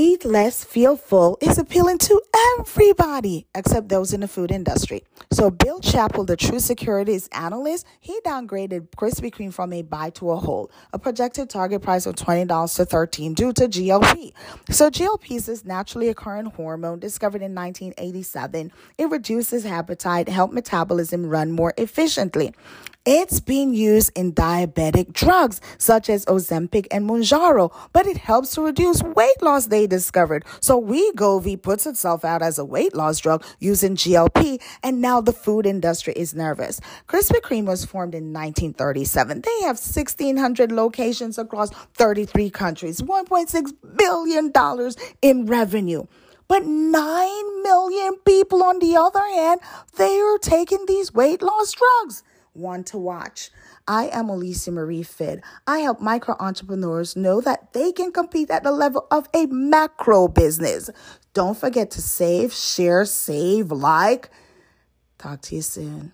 Eat less, feel full is appealing to everybody except those in the food industry. So, Bill Chappell, the Truist Securities analyst, he downgraded Krispy Kreme from a buy to a hold, a projected target price of $20 to 13 due to GLP. So, GLP is this naturally occurring hormone discovered in 1987. It reduces appetite, help metabolism run more efficiently. It's being used in diabetic drugs such as Ozempic and Mounjaro, but it helps to reduce weight loss, they discovered. So Wegovy puts itself out as a weight loss drug using GLP, and now the food industry is nervous. Krispy Kreme was formed in 1937. They have 1,600 locations across 33 countries, $1.6 billion in revenue. But 9 million people, on the other hand, they are taking these weight loss drugs one to watch. I am Alicia Marie Phidd. I help micro entrepreneurs know that they can compete at the level of a macro business. Don't forget to save, share, save, like. Talk to you soon.